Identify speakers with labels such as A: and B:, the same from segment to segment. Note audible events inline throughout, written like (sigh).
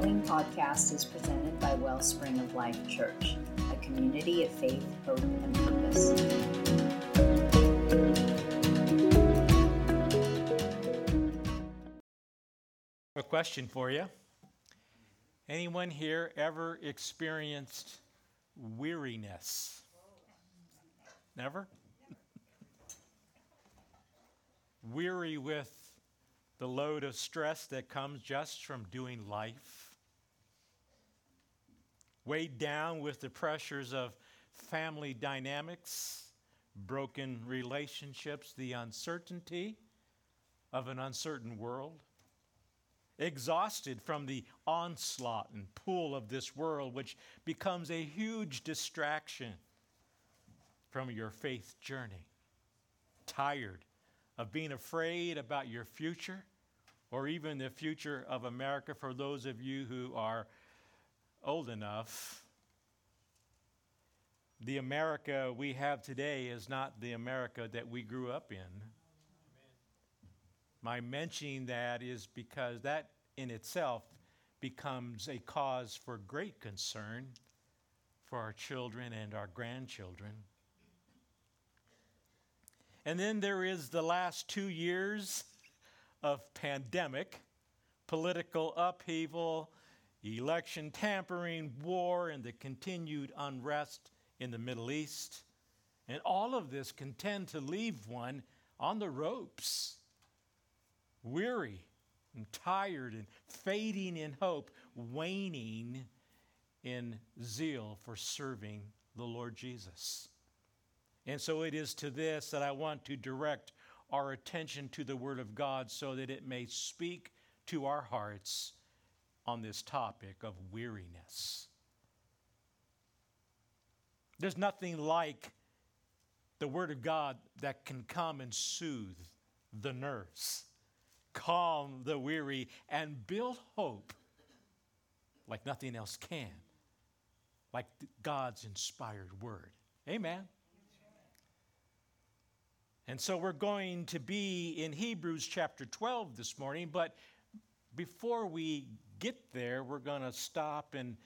A: following podcast is presented by Wellspring of Life Church, a community of faith, hope, and purpose.
B: A question for you. Anyone here ever experienced weariness? Never? Weary with the load of stress that comes just from doing life, weighed down with the pressures of family dynamics, broken relationships, the uncertainty of an uncertain world, exhausted from the onslaught and pull of this world, which becomes a huge distraction from your faith journey, tired of being afraid about your future or even the future of America for those of you who are old enough. The America we have today is not the America that we grew up in. My mentioning that is because that in itself becomes a cause for great concern for our children and our grandchildren. And then there is the last two years of pandemic, political upheaval, election tampering, war, and the continued unrest in the Middle East. And all of this can tend to leave one on the ropes, weary and tired and fading in hope, waning in zeal for serving the Lord Jesus. And so it is to this that I want to direct our attention to the Word of God so that it may speak to our hearts on this topic of weariness. There's nothing like the Word of God that can come and soothe the nerves, calm the weary, and build hope like nothing else can, like God's inspired Word. Amen. And so we're going to be in Hebrews chapter 12 this morning, but before we get there, we're going to stop and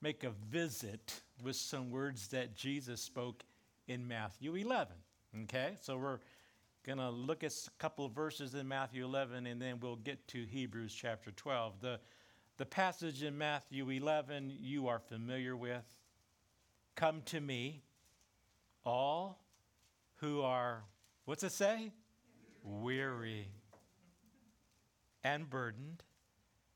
B: make a visit with some words that Jesus spoke in Matthew 11. Okay? So we're going to look at a couple of verses in Matthew 11 and then we'll get to Hebrews chapter 12. The, the passage in Matthew 11 you are familiar with. Come to me, all who are What's it say? Weary and burdened,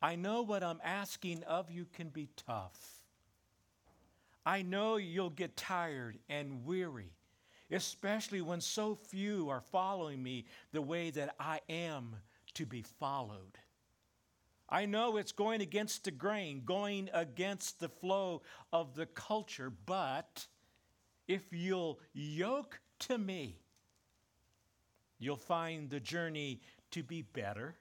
B: I know what I'm asking of you can be tough. I know you'll get tired and weary, especially when so few are following me the way that I am to be followed. I know it's going against the grain, going against the flow of the culture, but if you'll yoke to me, you'll find the journey to be better,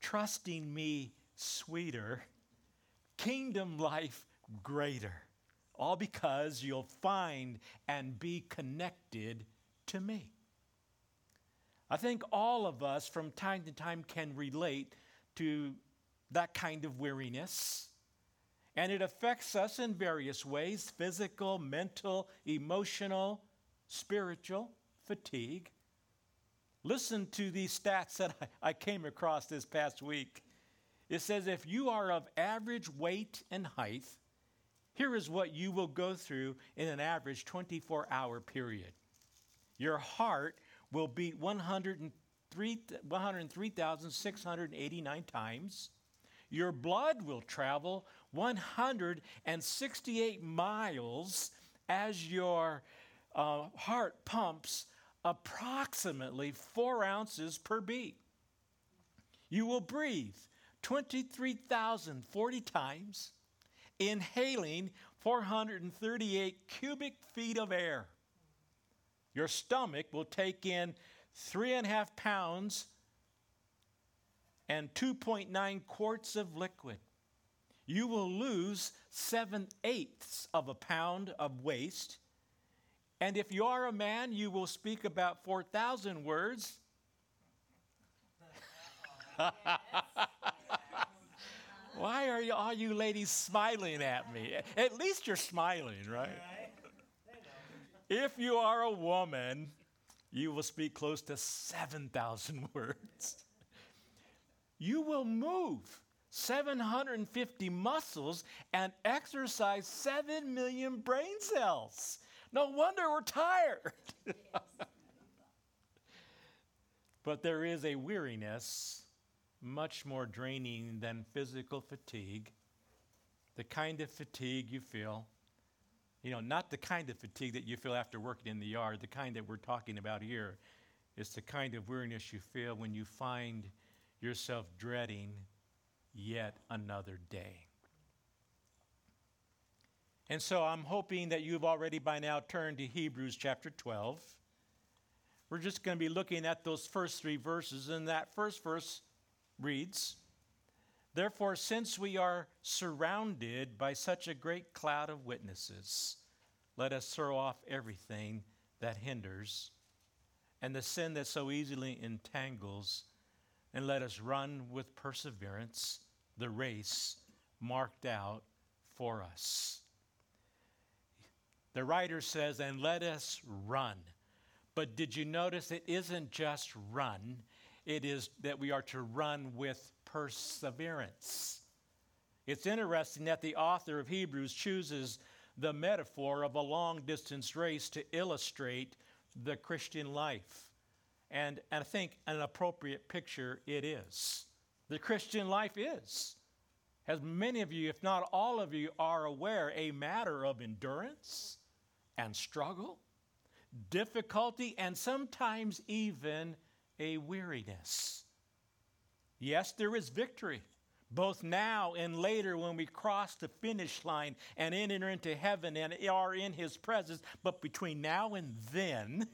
B: trusting me sweeter, kingdom life greater. All because you'll find and be connected to me. I think all of us from time to time can relate to that kind of weariness. And it affects us in various ways physical, mental, emotional, spiritual, fatigue. Listen to these stats that I, I came across this past week. It says if you are of average weight and height, here is what you will go through in an average 24 hour period. Your heart will beat 103,689 times. Your blood will travel 168 miles as your uh, heart pumps approximately four ounces per beat. You will breathe 23,040 times, inhaling 438 cubic feet of air. Your stomach will take in three and a half pounds and 2.9 quarts of liquid. You will lose seven eighths of a pound of waste. And if you are a man, you will speak about 4,000 words. (laughs) Why are you, all you ladies smiling at me? At least you're smiling, right? If you are a woman, you will speak close to 7,000 (laughs) words. You will move 750 muscles and exercise 7 million brain cells. No wonder we're tired. (laughs) but there is a weariness much more draining than physical fatigue, the kind of fatigue you feel. You know, not the kind of fatigue that you feel after working in the yard, the kind that we're talking about here is the kind of weariness you feel when you find yourself dreading yet another day. And so I'm hoping that you've already by now turned to Hebrews chapter 12. We're just going to be looking at those first three verses, and that first verse reads Therefore, since we are surrounded by such a great cloud of witnesses, let us throw off everything that hinders and the sin that so easily entangles, and let us run with perseverance the race marked out for us. The writer says, and let us run. But did you notice it isn't just run, it is that we are to run with perseverance. It's interesting that the author of Hebrews chooses the metaphor of a long distance race to illustrate the Christian life. And, and I think an appropriate picture it is. The Christian life is, as many of you, if not all of you, are aware, a matter of endurance and struggle, difficulty, and sometimes even a weariness. Yes, there is victory, both now and later when we cross the finish line and enter into heaven and are in His presence. But between now and then, yes,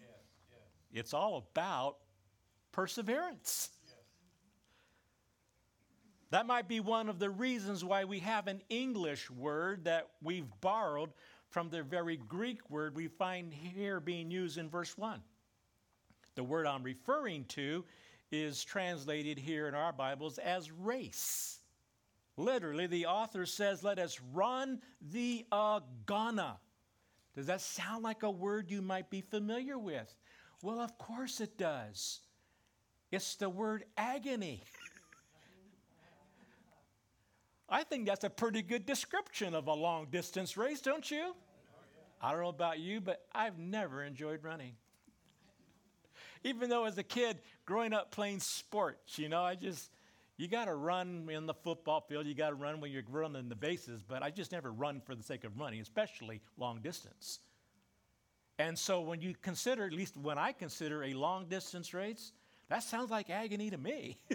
B: yes. it's all about perseverance. Yes. That might be one of the reasons why we have an English word that we've borrowed from the very Greek word we find here being used in verse 1. The word I'm referring to is translated here in our Bibles as race. Literally, the author says, Let us run the agana. Does that sound like a word you might be familiar with? Well, of course it does. It's the word agony. I think that's a pretty good description of a long distance race, don't you? I don't know about you, but I've never enjoyed running even though as a kid growing up playing sports, you know, I just, you got to run in the football field, you got to run when you're running the bases, but I just never run for the sake of running, especially long distance. And so when you consider, at least when I consider a long distance race, that sounds like agony to me. (laughs)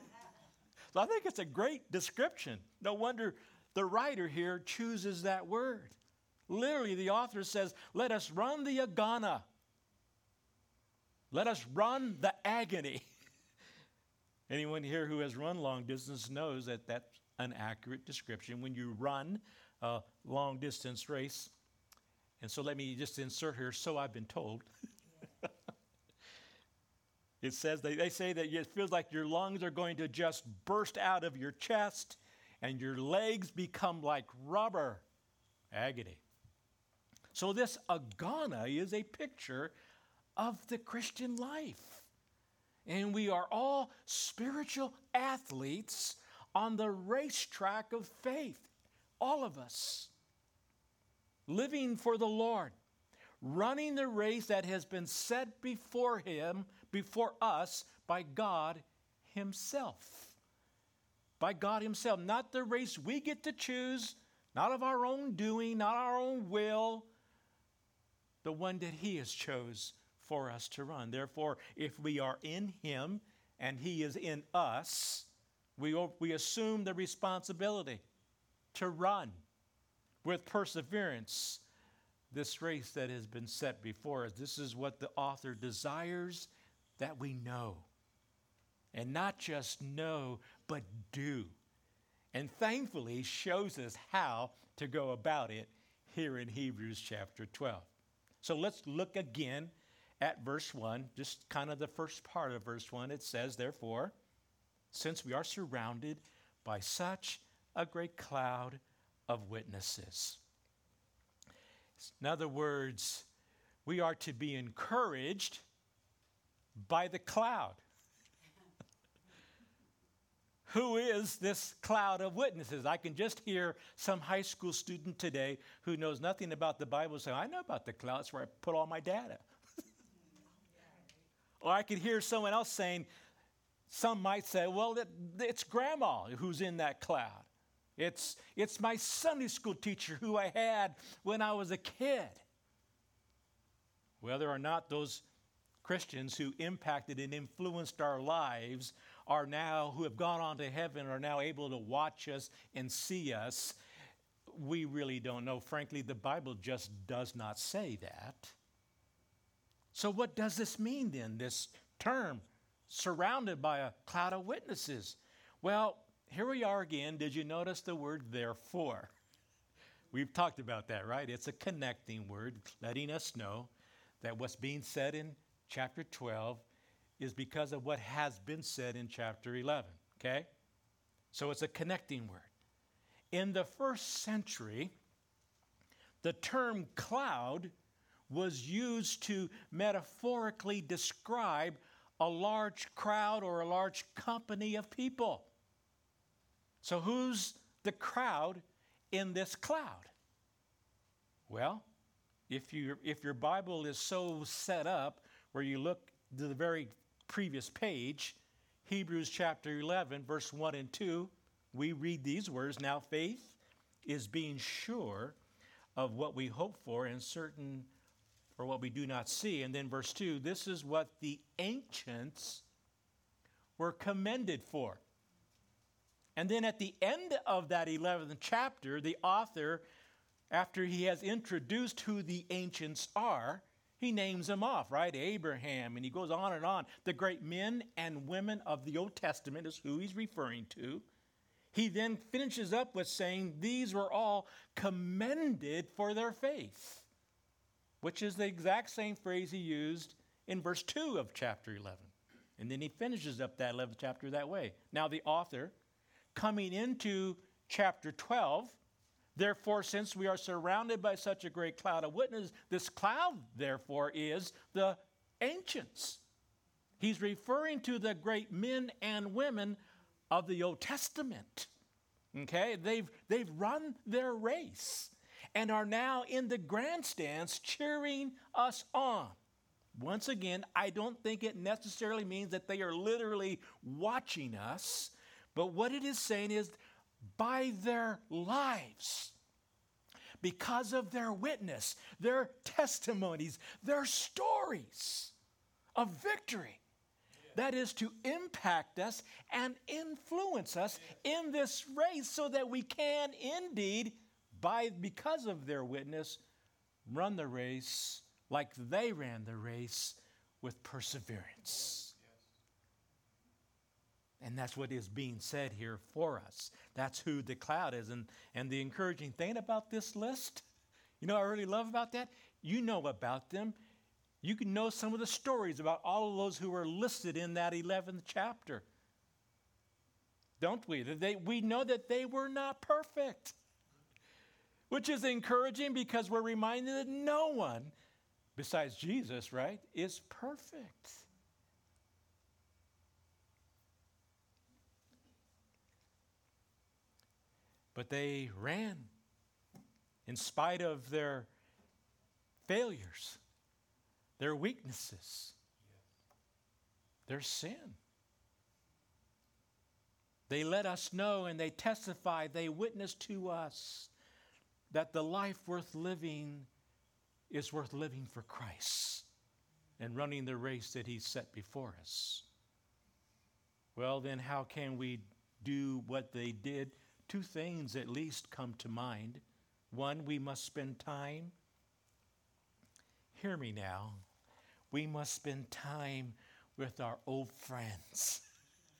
B: so I think it's a great description. No wonder the writer here chooses that word. Literally, the author says, Let us run the agana. Let us run the agony. (laughs) Anyone here who has run long distance knows that that's an accurate description. When you run a long distance race, and so let me just insert here, so I've been told. (laughs) it says, they, they say that it feels like your lungs are going to just burst out of your chest and your legs become like rubber. Agony. So, this agana is a picture of the Christian life. And we are all spiritual athletes on the racetrack of faith, all of us. Living for the Lord, running the race that has been set before Him, before us, by God Himself. By God Himself. Not the race we get to choose, not of our own doing, not our own will, the one that He has chose for us to run. Therefore, if we are in Him and He is in us, we, we assume the responsibility to run. with perseverance this race that has been set before us. This is what the author desires that we know. And not just know, but do. And thankfully shows us how to go about it here in Hebrews chapter 12. So let's look again at verse 1, just kind of the first part of verse 1. It says, Therefore, since we are surrounded by such a great cloud of witnesses. In other words, we are to be encouraged by the cloud. Who is this cloud of witnesses? I can just hear some high school student today who knows nothing about the Bible say, I know about the cloud, where I put all my data. (laughs) or I could hear someone else saying, some might say, well, it, it's grandma who's in that cloud. It's, it's my Sunday school teacher who I had when I was a kid. Whether or not those Christians who impacted and influenced our lives are now, who have gone on to heaven, are now able to watch us and see us, we really don't know. Frankly, the Bible just does not say that. So, what does this mean then, this term, surrounded by a cloud of witnesses? Well, here we are again. Did you notice the word therefore? (laughs) We've talked about that, right? It's a connecting word, letting us know that what's being said in chapter 12 is because of what has been said in chapter 11, okay? So it's a connecting word. In the first century, the term cloud was used to metaphorically describe a large crowd or a large company of people. So, who's the crowd in this cloud? Well, if, you, if your Bible is so set up where you look to the very previous page, Hebrews chapter 11, verse 1 and 2, we read these words Now faith is being sure of what we hope for and certain for what we do not see. And then verse 2 this is what the ancients were commended for. And then at the end of that 11th chapter, the author, after he has introduced who the ancients are, he names them off, right? Abraham, and he goes on and on. The great men and women of the Old Testament is who he's referring to. He then finishes up with saying, These were all commended for their faith, which is the exact same phrase he used in verse 2 of chapter 11. And then he finishes up that 11th chapter that way. Now, the author coming into chapter 12. Therefore, since we are surrounded by such a great cloud of witnesses, this cloud, therefore, is the ancients. He's referring to the great men and women of the Old Testament. Okay? They've, they've run their race and are now in the grandstands cheering us on. Once again, I don't think it necessarily means that they are literally watching us, but what it is saying is by their lives, because of their witness, their testimonies, their stories of victory. That is to impact us and influence us in this race so that we can indeed, by because of their witness, run the race like they ran the race with perseverance. And that's what is being said here for us. That's who the cloud is. And, and the encouraging thing about this list, you know I really love about that? You know about them. You can know some of the stories about all of those who are listed in that 11th chapter. Don't we? That they, we know that they were not perfect, which is encouraging because we're reminded that no one, besides Jesus, right, is perfect. But they ran in spite of their failures, their weaknesses, their sin. They let us know and they testify, they witness to us that the life worth living is worth living for Christ and running the race that He set before us. Well, then, how can we do what they did? Two things at least come to mind. One, we must spend time. Hear me now. We must spend time with our old friends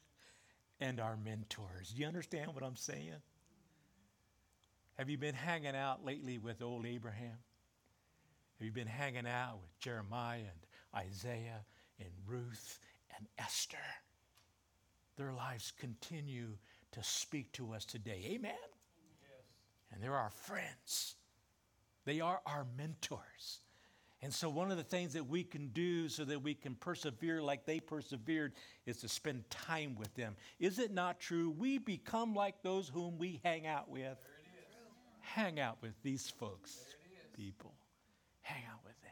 B: (laughs) and our mentors. Do you understand what I'm saying? Have you been hanging out lately with old Abraham? Have you been hanging out with Jeremiah and Isaiah and Ruth and Esther? Their lives continue to speak to us today. Amen? Yes. And they're our friends, they are our mentors. And so, one of the things that we can do so that we can persevere like they persevered is to spend time with them. Is it not true? We become like those whom we hang out with. Hang out with these folks, people. Hang out with them.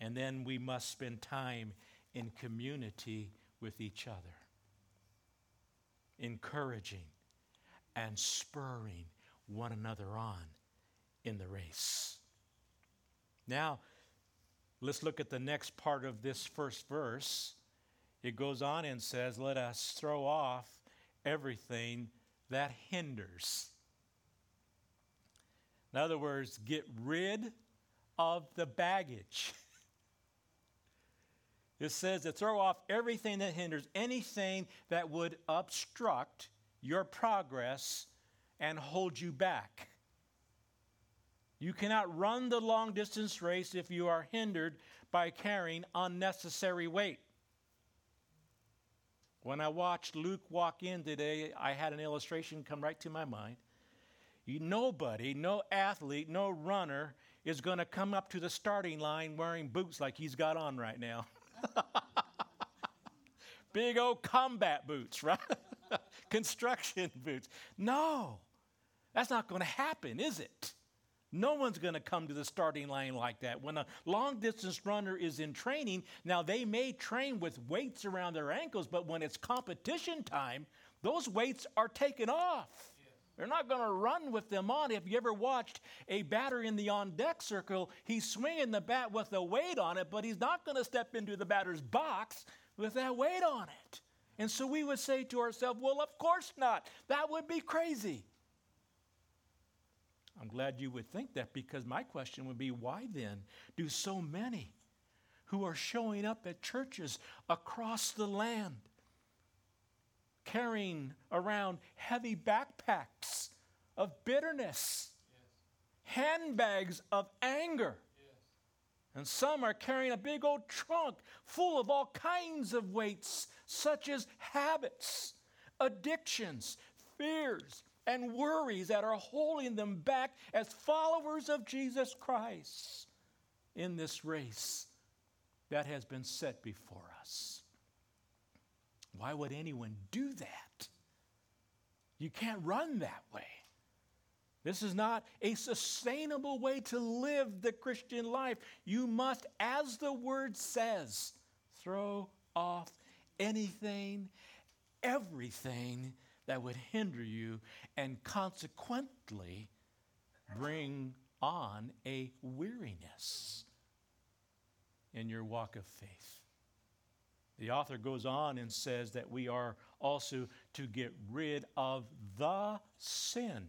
B: And then we must spend time in community with each other, encouraging and spurring one another on in the race. Now, let's look at the next part of this first verse. It goes on and says, Let us throw off everything that hinders. In other words, get rid of the baggage. (laughs) It says to throw off everything that hinders, anything that would obstruct your progress and hold you back. You cannot run the long distance race if you are hindered by carrying unnecessary weight. When I watched Luke walk in today, I had an illustration come right to my mind. Nobody, no athlete, no runner is going to come up to the starting line wearing boots like he's got on right now. (laughs) (laughs) Big old combat boots, right? (laughs) Construction boots. No, that's not going to happen, is it? No one's going to come to the starting line like that. When a long distance runner is in training, now they may train with weights around their ankles, but when it's competition time, those weights are taken off. They're not going to run with them on. If you ever watched a batter in the on deck circle, he's swinging the bat with a weight on it, but he's not going to step into the batter's box with that weight on it. And so we would say to ourselves, well, of course not. That would be crazy. I'm glad you would think that because my question would be why then do so many who are showing up at churches across the land carrying around heavy backpacks of bitterness, yes. handbags of anger? Yes. And some are carrying a big old trunk full of all kinds of weights, such as habits, addictions, fears, and worries that are holding them back as followers of Jesus Christ in this race that has been set before us. Why would anyone do that? You can't run that way. This is not a sustainable way to live the Christian life. You must, as the word says, throw off anything, everything that would hinder you and consequently bring on a weariness in your walk of faith. The author goes on and says that we are also to get rid of the sin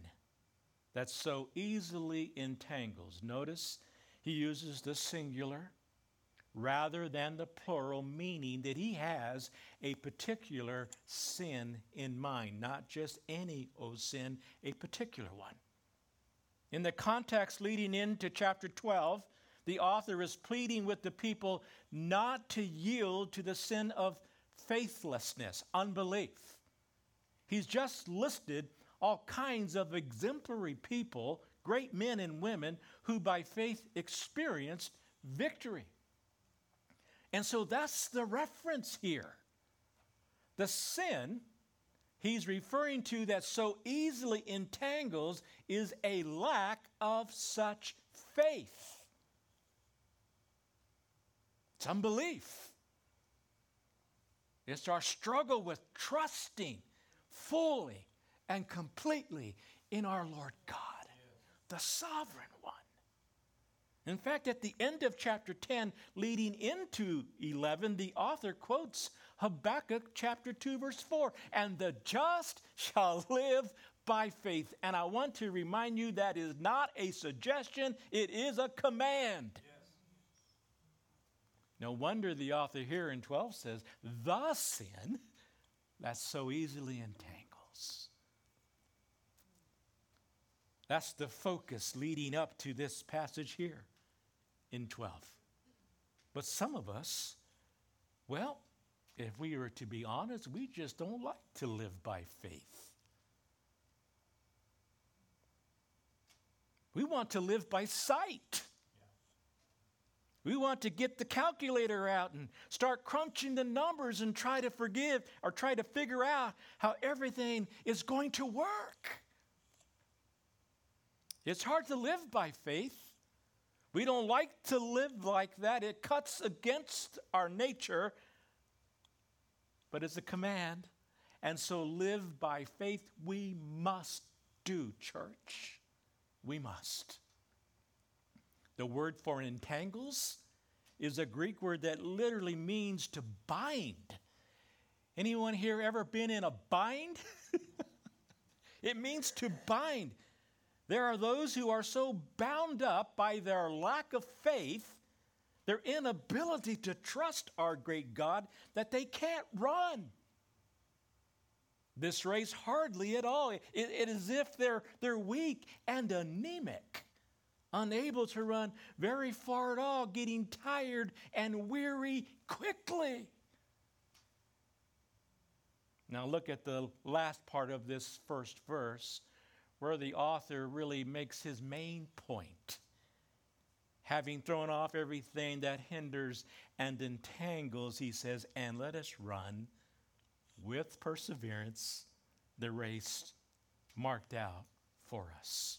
B: that so easily entangles. Notice he uses the singular rather than the plural, meaning that he has a particular sin in mind, not just any O sin, a particular one. In the context leading into chapter 12, the author is pleading with the people not to yield to the sin of faithlessness, unbelief. He's just listed all kinds of exemplary people, great men and women, who by faith experienced victory. And so that's the reference here. The sin he's referring to that so easily entangles is a lack of such faith. It's unbelief. It's our struggle with trusting fully and completely in our Lord God, the sovereign one. In fact, at the end of chapter 10, leading into 11, the author quotes Habakkuk chapter 2, verse 4 And the just shall live by faith. And I want to remind you that is not a suggestion, it is a command. No wonder the author here in 12 says, the sin that so easily entangles. That's the focus leading up to this passage here in 12. But some of us, well, if we were to be honest, we just don't like to live by faith. We want to live by sight. We want to get the calculator out and start crunching the numbers and try to forgive or try to figure out how everything is going to work. It's hard to live by faith. We don't like to live like that. It cuts against our nature, but it's a command. And so, live by faith we must do, church. We must. The word for entangles is a Greek word that literally means to bind. Anyone here ever been in a bind? (laughs) it means to bind. There are those who are so bound up by their lack of faith, their inability to trust our great God, that they can't run. This race hardly at all. it, it is as if they're, they're weak and anemic, unable to run very far at all, getting tired and weary quickly. Now, look at the last part of this first verse where the author really makes his main point. Having thrown off everything that hinders and entangles, he says, and let us run with perseverance the race marked out for us.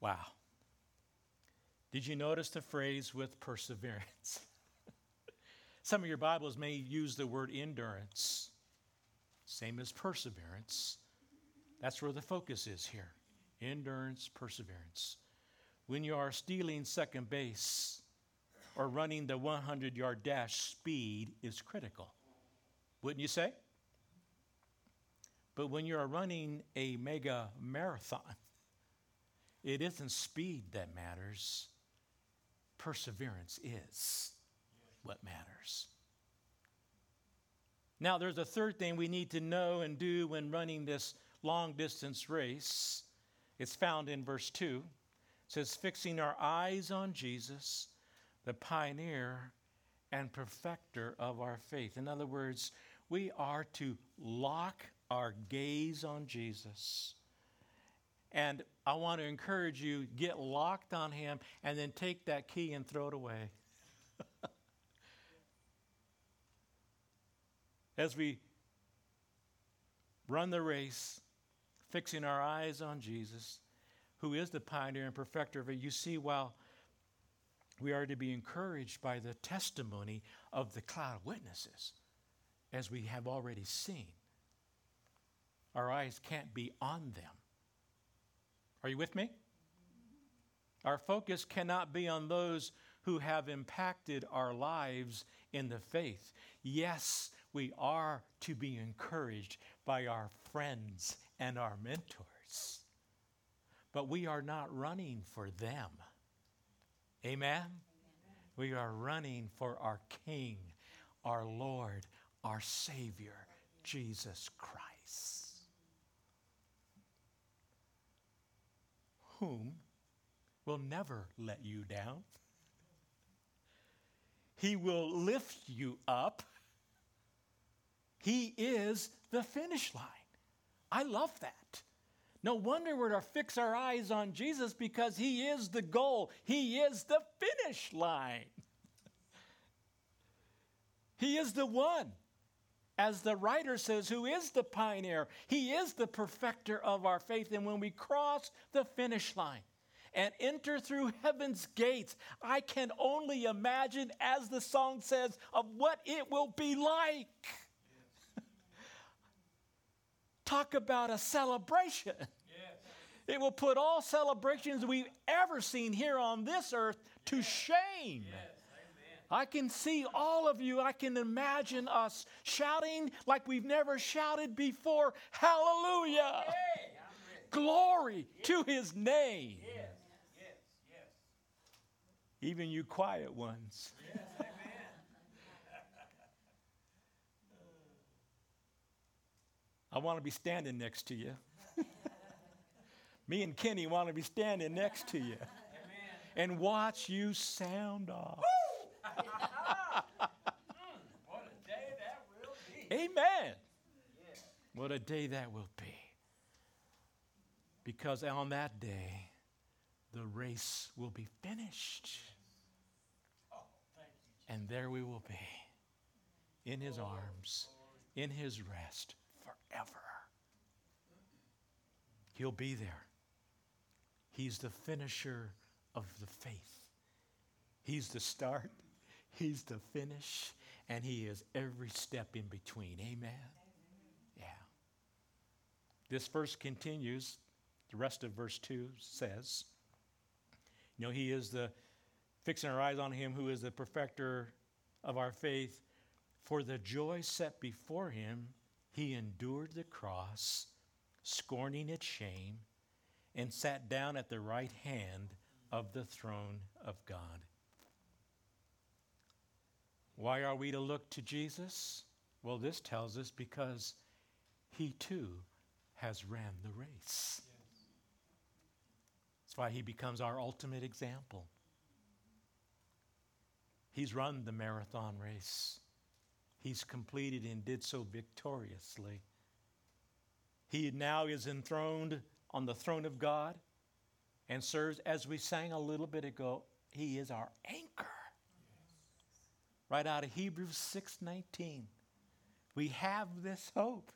B: Wow. Did you notice the phrase with perseverance? (laughs) Some of your Bibles may use the word endurance, same as perseverance. That's where the focus is here endurance, perseverance. When you are stealing second base or running the 100 yard dash, speed is critical. Wouldn't you say? But when you're running a mega marathon, it isn't speed that matters, perseverance is what matters. Now, there's a third thing we need to know and do when running this long distance race. It's found in verse 2. It says, fixing our eyes on Jesus, the pioneer and perfecter of our faith. In other words, we are to lock our gaze on Jesus. And I want to encourage you get locked on him and then take that key and throw it away. (laughs) As we run the race, fixing our eyes on Jesus, who is the pioneer and perfecter of it, you see, while we are to be encouraged by the testimony of the cloud of witnesses, as we have already seen, our eyes can't be on them. Are you with me? Our focus cannot be on those who have impacted our lives in the faith. Yes, we are to be encouraged by our friends and our mentors. But we are not running for them. Amen? We are running for our King, our Lord, our Savior, Jesus Christ. Whom will never let you down. He will lift you up. He is the finish line. I love that. No wonder we're to fix our eyes on Jesus because He is the goal, He is the finish line. (laughs) he is the one, as the writer says, who is the pioneer. He is the perfecter of our faith. And when we cross the finish line, and enter through heaven's gates. I can only imagine, as the song says, of what it will be like. (laughs) Talk about a celebration. Yes. It will put all celebrations we've ever seen here on this earth to shame. Yes. I can see all of you. I can imagine us shouting like we've never shouted before. Hallelujah! Glory to his name.
C: Yes, yes, yes.
B: Even you quiet ones.
C: Yes.
B: I want to be standing next to you. (laughs) Me and Kenny want to be standing next to you
C: Amen.
B: and watch you sound off. Amen.
C: Yes.
B: What a day that will be. Because on that day, the race will be finished.
C: Oh, you.
B: And there we will be in his arms, in his rest forever. He'll be there. He's the finisher of the faith. He's the start, he's the finish, and he is every step in between. Amen. Yeah. This verse continues. The rest of verse 2 says, You know, he is the fixing our eyes on him who is the perfecter of our faith. For the joy set before him, he endured the cross, scorning its shame, and sat down at the right hand of the throne of God. Why are we to look to Jesus? Well, this tells us because he too has ran the race. That's why he becomes our ultimate example. He's run the marathon race. He's completed and did so victoriously. He now is enthroned on the throne of God and serves, as we sang a little bit ago, he is our anchor. Right out of Hebrews 6:19. We have this hope.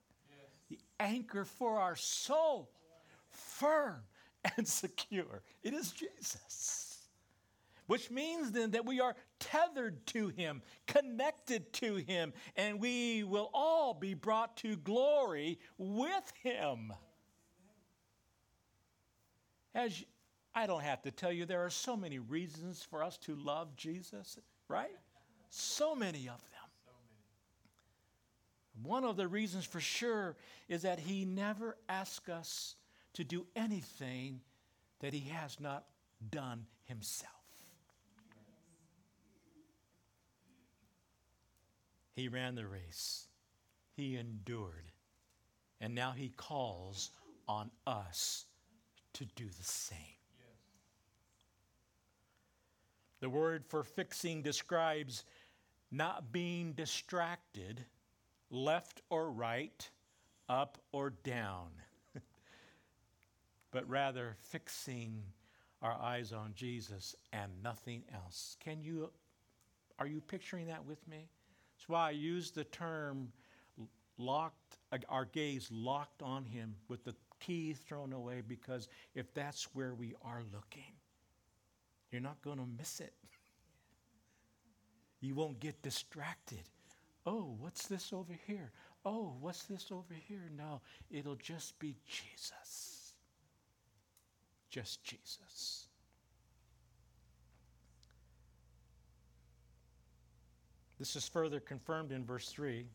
B: The anchor for our soul, firm and secure. It is Jesus. Which means then that we are tethered to him, connected to him, and we will all be brought to glory with him. As I don't have to tell you, there are so many reasons for us to love Jesus, right? So many of them. One of the reasons for sure is that he never asks us to do anything that he has not done himself. He ran the race, he endured, and now he calls on us to do the same. The word for fixing describes not being distracted left or right, up or down, (laughs) but rather fixing our eyes on Jesus and nothing else. Can you are you picturing that with me? That's why I use the term locked our gaze locked on him with the key thrown away because if that's where we are looking, you're not going to miss it. You won't get distracted. Oh, what's this over here? Oh, what's this over here? No, it'll just be Jesus. Just Jesus. This is further confirmed in verse 3.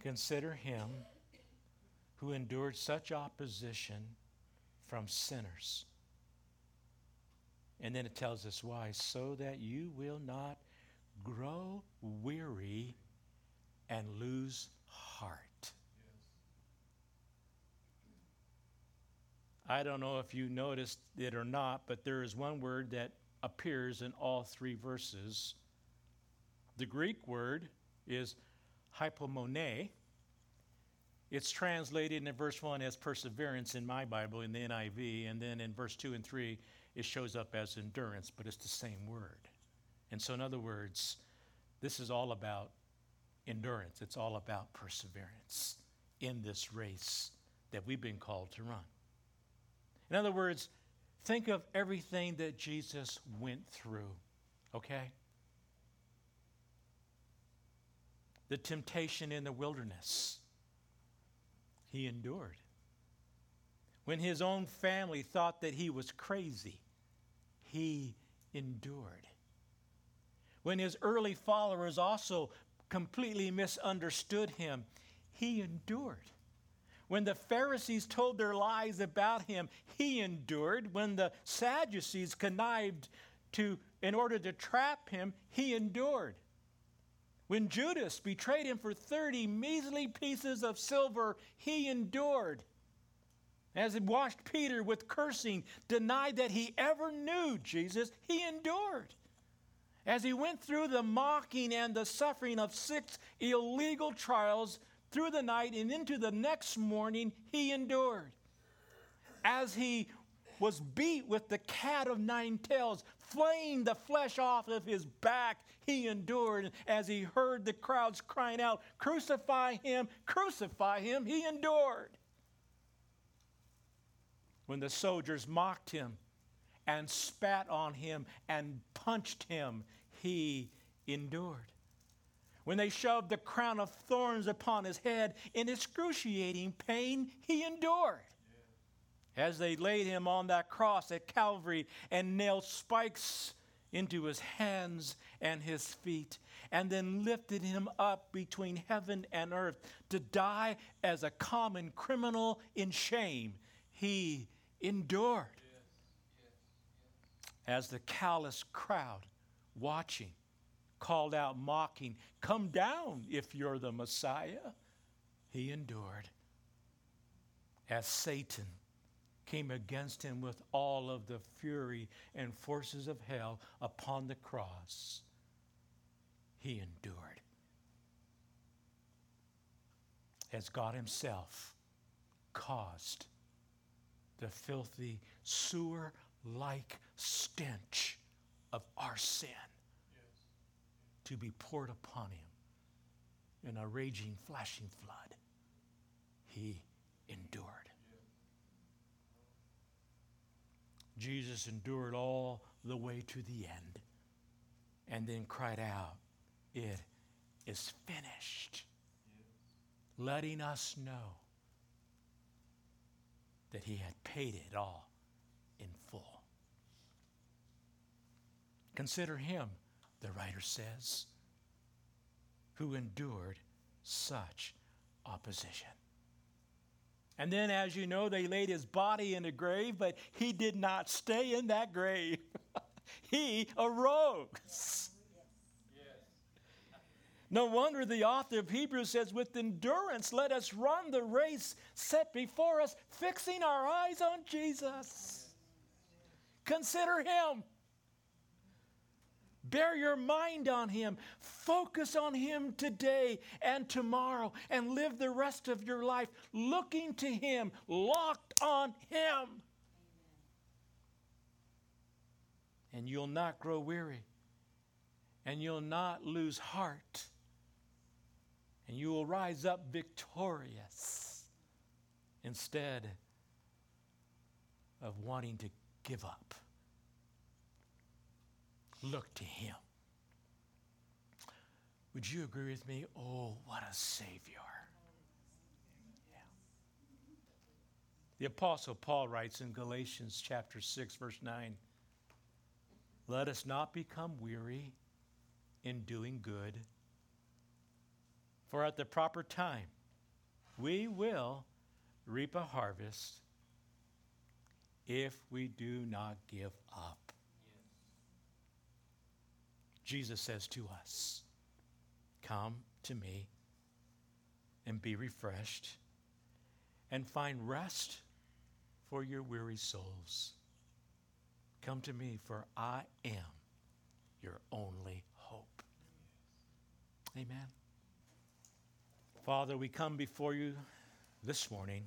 B: Consider him who endured such opposition from sinners. And then it tells us why, so that you will not grow weary and lose heart. I don't know if you noticed it or not, but there is one word that appears in all three verses. The Greek word is hypomone. It's translated in verse 1 as perseverance in my Bible, in the NIV, and then in verse 2 and 3, it shows up as endurance, but it's the same word. And so, in other words, this is all about endurance, it's all about perseverance in this race that we've been called to run. In other words, think of everything that Jesus went through, okay? The temptation in the wilderness, he endured. When his own family thought that he was crazy, he endured. when his early followers also completely misunderstood him, he endured. When the Pharisees told their lies about him, he endured. When the Sadducees connived to, in order to trap him, he endured. When Judas betrayed him for 30 measly pieces of silver, he endured. As he washed Peter with cursing, denied that he ever knew Jesus, he endured. As he went through the mocking and the suffering of six illegal trials through the night and into the next morning, he endured. As he was beat with the cat of nine tails, flaying the flesh off of his back, he endured. As he heard the crowds crying out, Crucify him, crucify him, he endured. When the soldiers mocked him, and spat on him and punched him, he endured. When they shoved the crown of thorns upon his head in excruciating pain, he endured. As they laid him on that cross at Calvary and nailed spikes into his hands and his feet, and then lifted him up between heaven and earth to die as a common criminal in shame, he endured as the callous crowd watching called out, mocking, Come down if you're the Messiah. He endured. As Satan came against him with all of the fury and forces of hell upon the cross, he endured. As God Himself caused the filthy sewer like stench of our sin to be poured upon him in a raging, flashing flood. He endured. Jesus endured all the way to the end and then cried out, It is finished. Letting us know that he had paid it all in full. Consider him, the writer says, who endured such opposition. And then, as you know, they laid his body in a grave, but he did not stay in that grave. (laughs) he arose. No wonder the author of Hebrews says, with endurance, let us run the race set before us, fixing our eyes on Jesus. Consider him. Bear your mind on him. Focus on him today and tomorrow, and live the rest of your life looking to him, locked on him. And you'll not grow weary, and you'll not lose heart and you will rise up victorious instead of wanting to give up. Look to Him. Would you agree with me? Oh, what a Savior. Yeah. The Apostle Paul writes in Galatians chapter 6, verse 9 Let us not become weary in doing good for at the proper time, we will reap a harvest if we do not give up. Jesus says to us, Come to me and be refreshed and find rest for your weary souls. Come to me, for I am your only hope. Amen. Father, we come before you this morning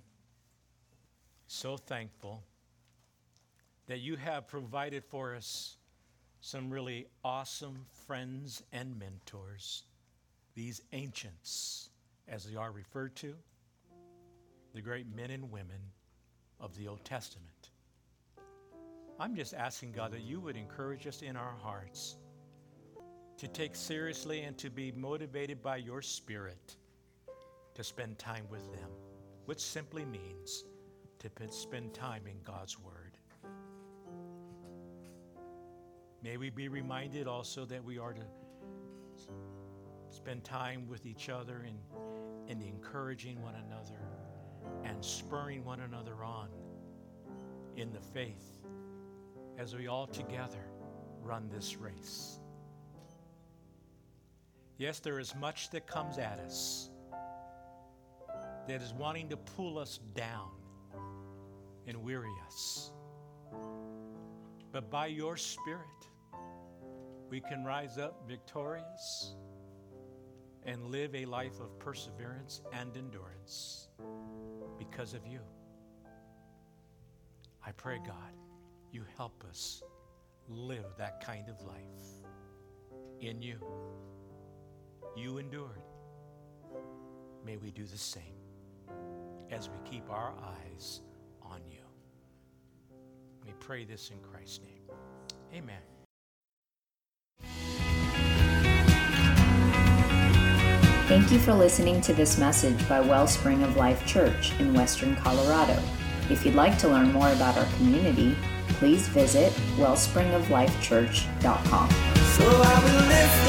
B: so thankful that you have provided for us some really awesome friends and mentors, these ancients, as they are referred to, the great men and women of the Old Testament. I'm just asking God that you would encourage us in our hearts to take seriously and to be motivated by your Spirit to spend time with them, which simply means to spend time in God's Word. May we be reminded also that we are to spend time with each other and, and encouraging one another and spurring one another on in the faith as we all together run this race. Yes, there is much that comes at us that is wanting to pull us down and weary us. But by your Spirit, we can rise up victorious and live a life of perseverance and endurance because of you. I pray, God, you help us live that kind of life in you. You endured. May we do the same as we keep our eyes on you. We pray this in Christ's name. Amen.
A: Thank you for listening to this message by Wellspring of Life Church in Western Colorado. If you'd like to learn more about our community, please visit wellspringoflifechurch.com.
D: So I will lift